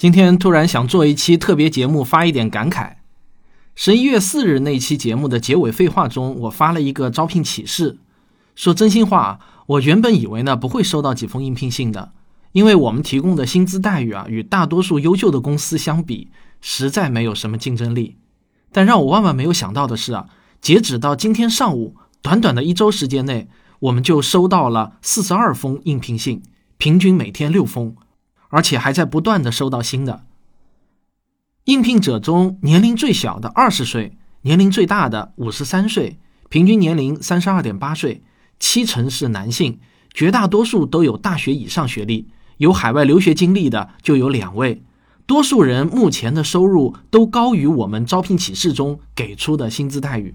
今天突然想做一期特别节目，发一点感慨。十一月四日那期节目的结尾废话中，我发了一个招聘启事。说真心话，我原本以为呢不会收到几封应聘信的，因为我们提供的薪资待遇啊，与大多数优秀的公司相比，实在没有什么竞争力。但让我万万没有想到的是啊，截止到今天上午，短短的一周时间内，我们就收到了四十二封应聘信，平均每天六封。而且还在不断的收到新的应聘者中，年龄最小的二十岁，年龄最大的五十三岁，平均年龄三十二点八岁，七成是男性，绝大多数都有大学以上学历，有海外留学经历的就有两位，多数人目前的收入都高于我们招聘启事中给出的薪资待遇。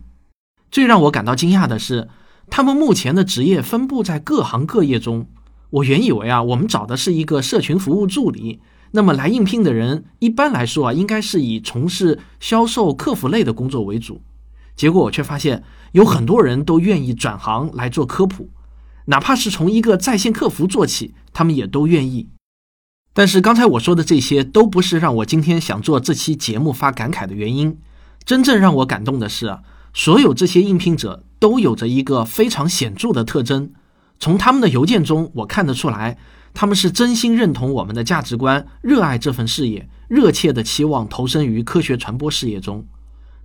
最让我感到惊讶的是，他们目前的职业分布在各行各业中。我原以为啊，我们找的是一个社群服务助理，那么来应聘的人一般来说啊，应该是以从事销售、客服类的工作为主。结果我却发现有很多人都愿意转行来做科普，哪怕是从一个在线客服做起，他们也都愿意。但是刚才我说的这些都不是让我今天想做这期节目发感慨的原因。真正让我感动的是啊，所有这些应聘者都有着一个非常显著的特征。从他们的邮件中，我看得出来，他们是真心认同我们的价值观，热爱这份事业，热切的期望投身于科学传播事业中。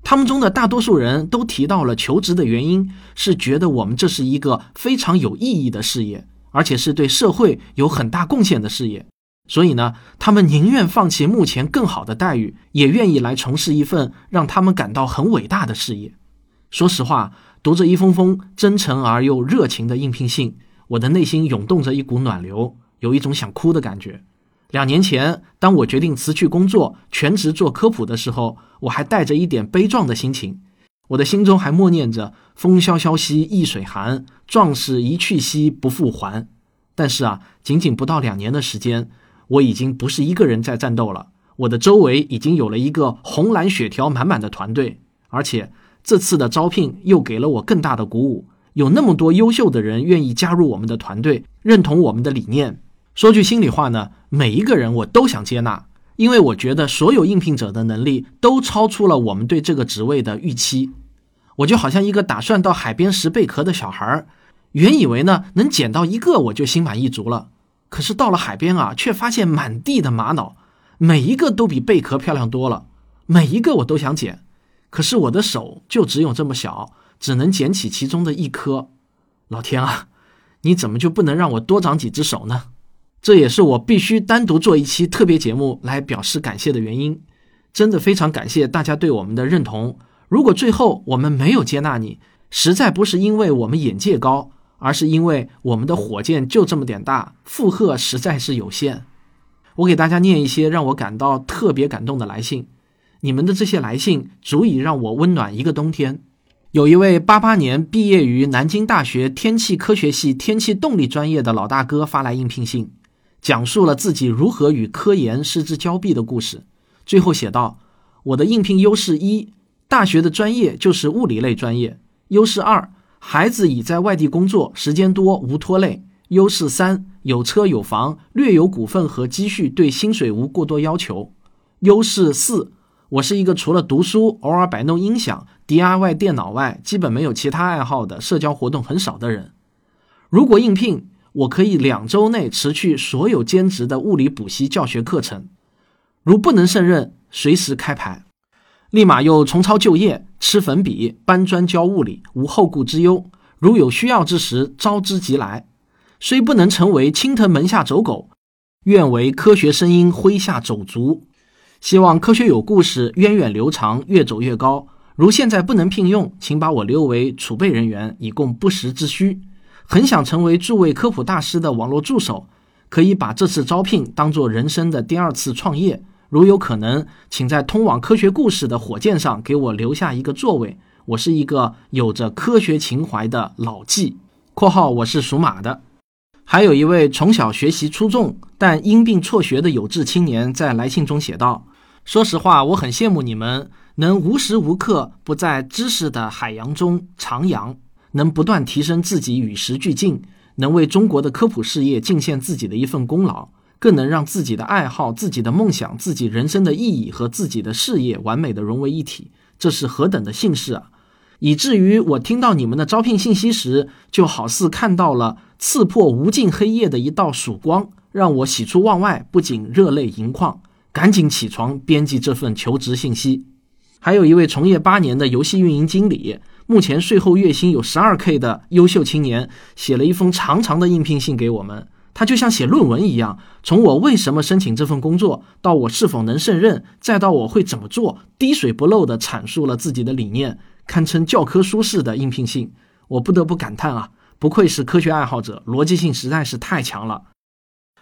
他们中的大多数人都提到了求职的原因，是觉得我们这是一个非常有意义的事业，而且是对社会有很大贡献的事业。所以呢，他们宁愿放弃目前更好的待遇，也愿意来从事一份让他们感到很伟大的事业。说实话。读着一封封真诚而又热情的应聘信，我的内心涌动着一股暖流，有一种想哭的感觉。两年前，当我决定辞去工作，全职做科普的时候，我还带着一点悲壮的心情，我的心中还默念着“风萧萧兮易水寒，壮士一去兮不复还”。但是啊，仅仅不到两年的时间，我已经不是一个人在战斗了，我的周围已经有了一个红蓝血条满满的团队，而且。这次的招聘又给了我更大的鼓舞，有那么多优秀的人愿意加入我们的团队，认同我们的理念。说句心里话呢，每一个人我都想接纳，因为我觉得所有应聘者的能力都超出了我们对这个职位的预期。我就好像一个打算到海边拾贝壳的小孩儿，原以为呢能捡到一个我就心满意足了，可是到了海边啊，却发现满地的玛瑙，每一个都比贝壳漂亮多了，每一个我都想捡。可是我的手就只有这么小，只能捡起其中的一颗。老天啊，你怎么就不能让我多长几只手呢？这也是我必须单独做一期特别节目来表示感谢的原因。真的非常感谢大家对我们的认同。如果最后我们没有接纳你，实在不是因为我们眼界高，而是因为我们的火箭就这么点大，负荷实在是有限。我给大家念一些让我感到特别感动的来信。你们的这些来信足以让我温暖一个冬天。有一位八八年毕业于南京大学天气科学系天气动力专业的老大哥发来应聘信，讲述了自己如何与科研失之交臂的故事。最后写道：“我的应聘优势一，大学的专业就是物理类专业；优势二，孩子已在外地工作，时间多，无拖累；优势三，有车有房，略有股份和积蓄，对薪水无过多要求；优势四。”我是一个除了读书、偶尔摆弄音响、DIY 电脑外，基本没有其他爱好的，社交活动很少的人。如果应聘，我可以两周内辞去所有兼职的物理补习教学课程。如不能胜任，随时开牌，立马又重操旧业，吃粉笔、搬砖教物理，无后顾之忧。如有需要之时，招之即来。虽不能成为青藤门下走狗，愿为科学声音麾下走卒。希望科学有故事，源远流长，越走越高。如现在不能聘用，请把我留为储备人员，以供不时之需。很想成为诸位科普大师的网络助手，可以把这次招聘当做人生的第二次创业。如有可能，请在通往科学故事的火箭上给我留下一个座位。我是一个有着科学情怀的老纪（括号我是属马的）。还有一位从小学习出众但因病辍学的有志青年，在来信中写道。说实话，我很羡慕你们能无时无刻不在知识的海洋中徜徉，能不断提升自己与时俱进，能为中国的科普事业尽献自己的一份功劳。更能让自己的爱好、自己的梦想、自己人生的意义和自己的事业完美的融为一体，这是何等的幸事啊！以至于我听到你们的招聘信息时，就好似看到了刺破无尽黑夜的一道曙光，让我喜出望外，不仅热泪盈眶，赶紧起床编辑这份求职信息。还有一位从业八年的游戏运营经理，目前税后月薪有十二 K 的优秀青年，写了一封长长的应聘信给我们。他就像写论文一样，从我为什么申请这份工作，到我是否能胜任，再到我会怎么做，滴水不漏地阐述了自己的理念。堪称教科书式的应聘信，我不得不感叹啊，不愧是科学爱好者，逻辑性实在是太强了。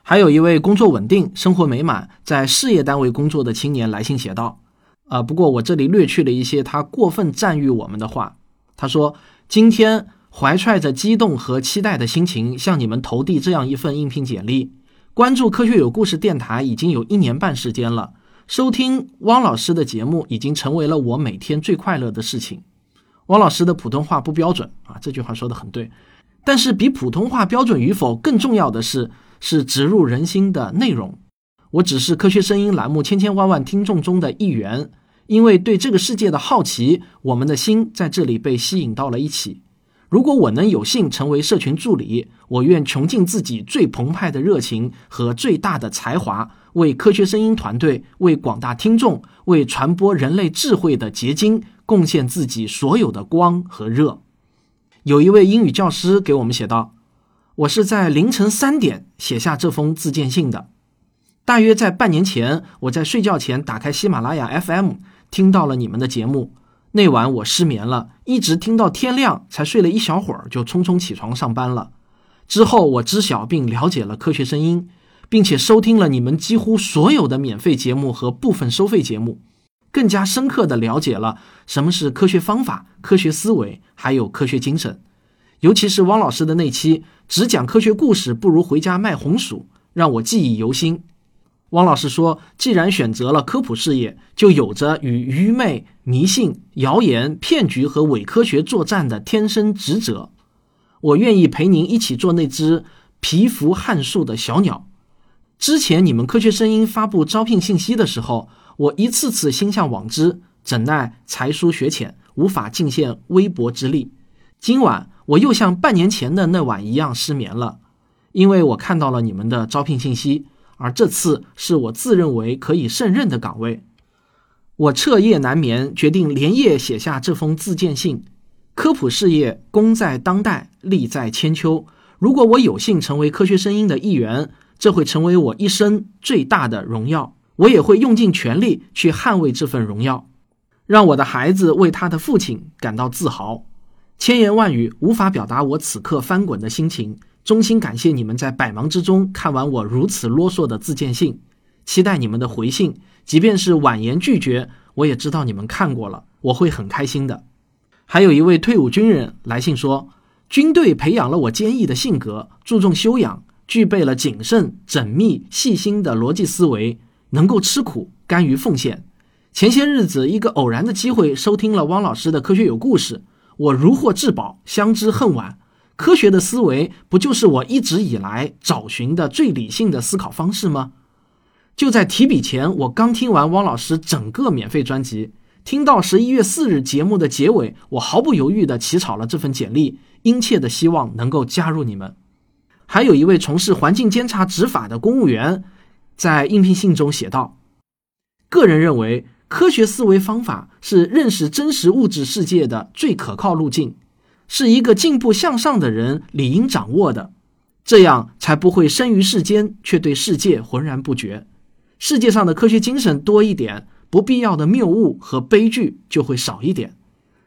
还有一位工作稳定、生活美满，在事业单位工作的青年来信写道：“啊，不过我这里略去了一些他过分赞誉我们的话。他说，今天怀揣着激动和期待的心情向你们投递这样一份应聘简历。关注科学有故事电台已经有一年半时间了，收听汪老师的节目已经成为了我每天最快乐的事情。”汪老师的普通话不标准啊，这句话说的很对。但是比普通话标准与否更重要的是，是植入人心的内容。我只是科学声音栏目千千万万听众中的一员，因为对这个世界的好奇，我们的心在这里被吸引到了一起。如果我能有幸成为社群助理，我愿穷尽自己最澎湃的热情和最大的才华，为科学声音团队、为广大听众、为传播人类智慧的结晶。贡献自己所有的光和热。有一位英语教师给我们写道：“我是在凌晨三点写下这封自荐信的。大约在半年前，我在睡觉前打开喜马拉雅 FM，听到了你们的节目。那晚我失眠了，一直听到天亮才睡了一小会儿，就匆匆起床上班了。之后我知晓并了解了科学声音，并且收听了你们几乎所有的免费节目和部分收费节目。”更加深刻地了解了什么是科学方法、科学思维，还有科学精神。尤其是汪老师的那期只讲科学故事不如回家卖红薯，让我记忆犹新。汪老师说：“既然选择了科普事业，就有着与愚昧、迷信、谣言、骗局和伪科学作战的天生职责。我愿意陪您一起做那只蚍蜉撼树的小鸟。”之前你们科学声音发布招聘信息的时候。我一次次心向往之，怎奈才疏学浅，无法尽献微薄之力。今晚我又像半年前的那晚一样失眠了，因为我看到了你们的招聘信息，而这次是我自认为可以胜任的岗位。我彻夜难眠，决定连夜写下这封自荐信。科普事业功在当代，利在千秋。如果我有幸成为科学声音的一员，这会成为我一生最大的荣耀。我也会用尽全力去捍卫这份荣耀，让我的孩子为他的父亲感到自豪。千言万语无法表达我此刻翻滚的心情。衷心感谢你们在百忙之中看完我如此啰嗦的自荐信，期待你们的回信。即便是婉言拒绝，我也知道你们看过了，我会很开心的。还有一位退伍军人来信说，军队培养了我坚毅的性格，注重修养，具备了谨慎、缜密、细心的逻辑思维。能够吃苦，甘于奉献。前些日子，一个偶然的机会，收听了汪老师的《科学有故事》，我如获至宝，相知恨晚。科学的思维，不就是我一直以来找寻的最理性的思考方式吗？就在提笔前，我刚听完汪老师整个免费专辑，听到十一月四日节目的结尾，我毫不犹豫地起草了这份简历，殷切的希望能够加入你们。还有一位从事环境监察执法的公务员。在应聘信中写道：“个人认为，科学思维方法是认识真实物质世界的最可靠路径，是一个进步向上的人理应掌握的，这样才不会生于世间却对世界浑然不觉。世界上的科学精神多一点，不必要的谬误和悲剧就会少一点，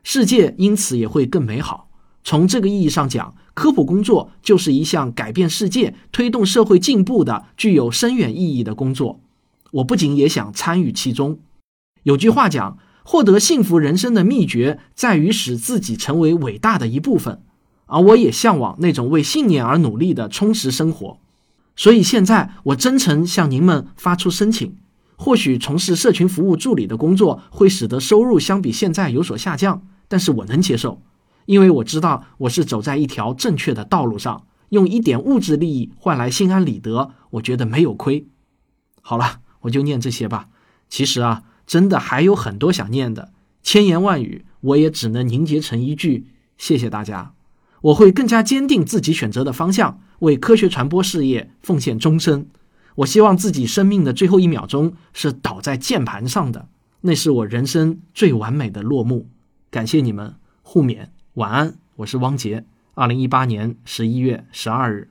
世界因此也会更美好。从这个意义上讲。”科普工作就是一项改变世界、推动社会进步的具有深远意义的工作。我不仅也想参与其中。有句话讲，获得幸福人生的秘诀在于使自己成为伟大的一部分。而我也向往那种为信念而努力的充实生活。所以现在我真诚向您们发出申请。或许从事社群服务助理的工作会使得收入相比现在有所下降，但是我能接受。因为我知道我是走在一条正确的道路上，用一点物质利益换来心安理得，我觉得没有亏。好了，我就念这些吧。其实啊，真的还有很多想念的，千言万语我也只能凝结成一句：谢谢大家。我会更加坚定自己选择的方向，为科学传播事业奉献终身。我希望自己生命的最后一秒钟是倒在键盘上的，那是我人生最完美的落幕。感谢你们，互勉，晚安。我是汪杰。二零一八年十一月十二日。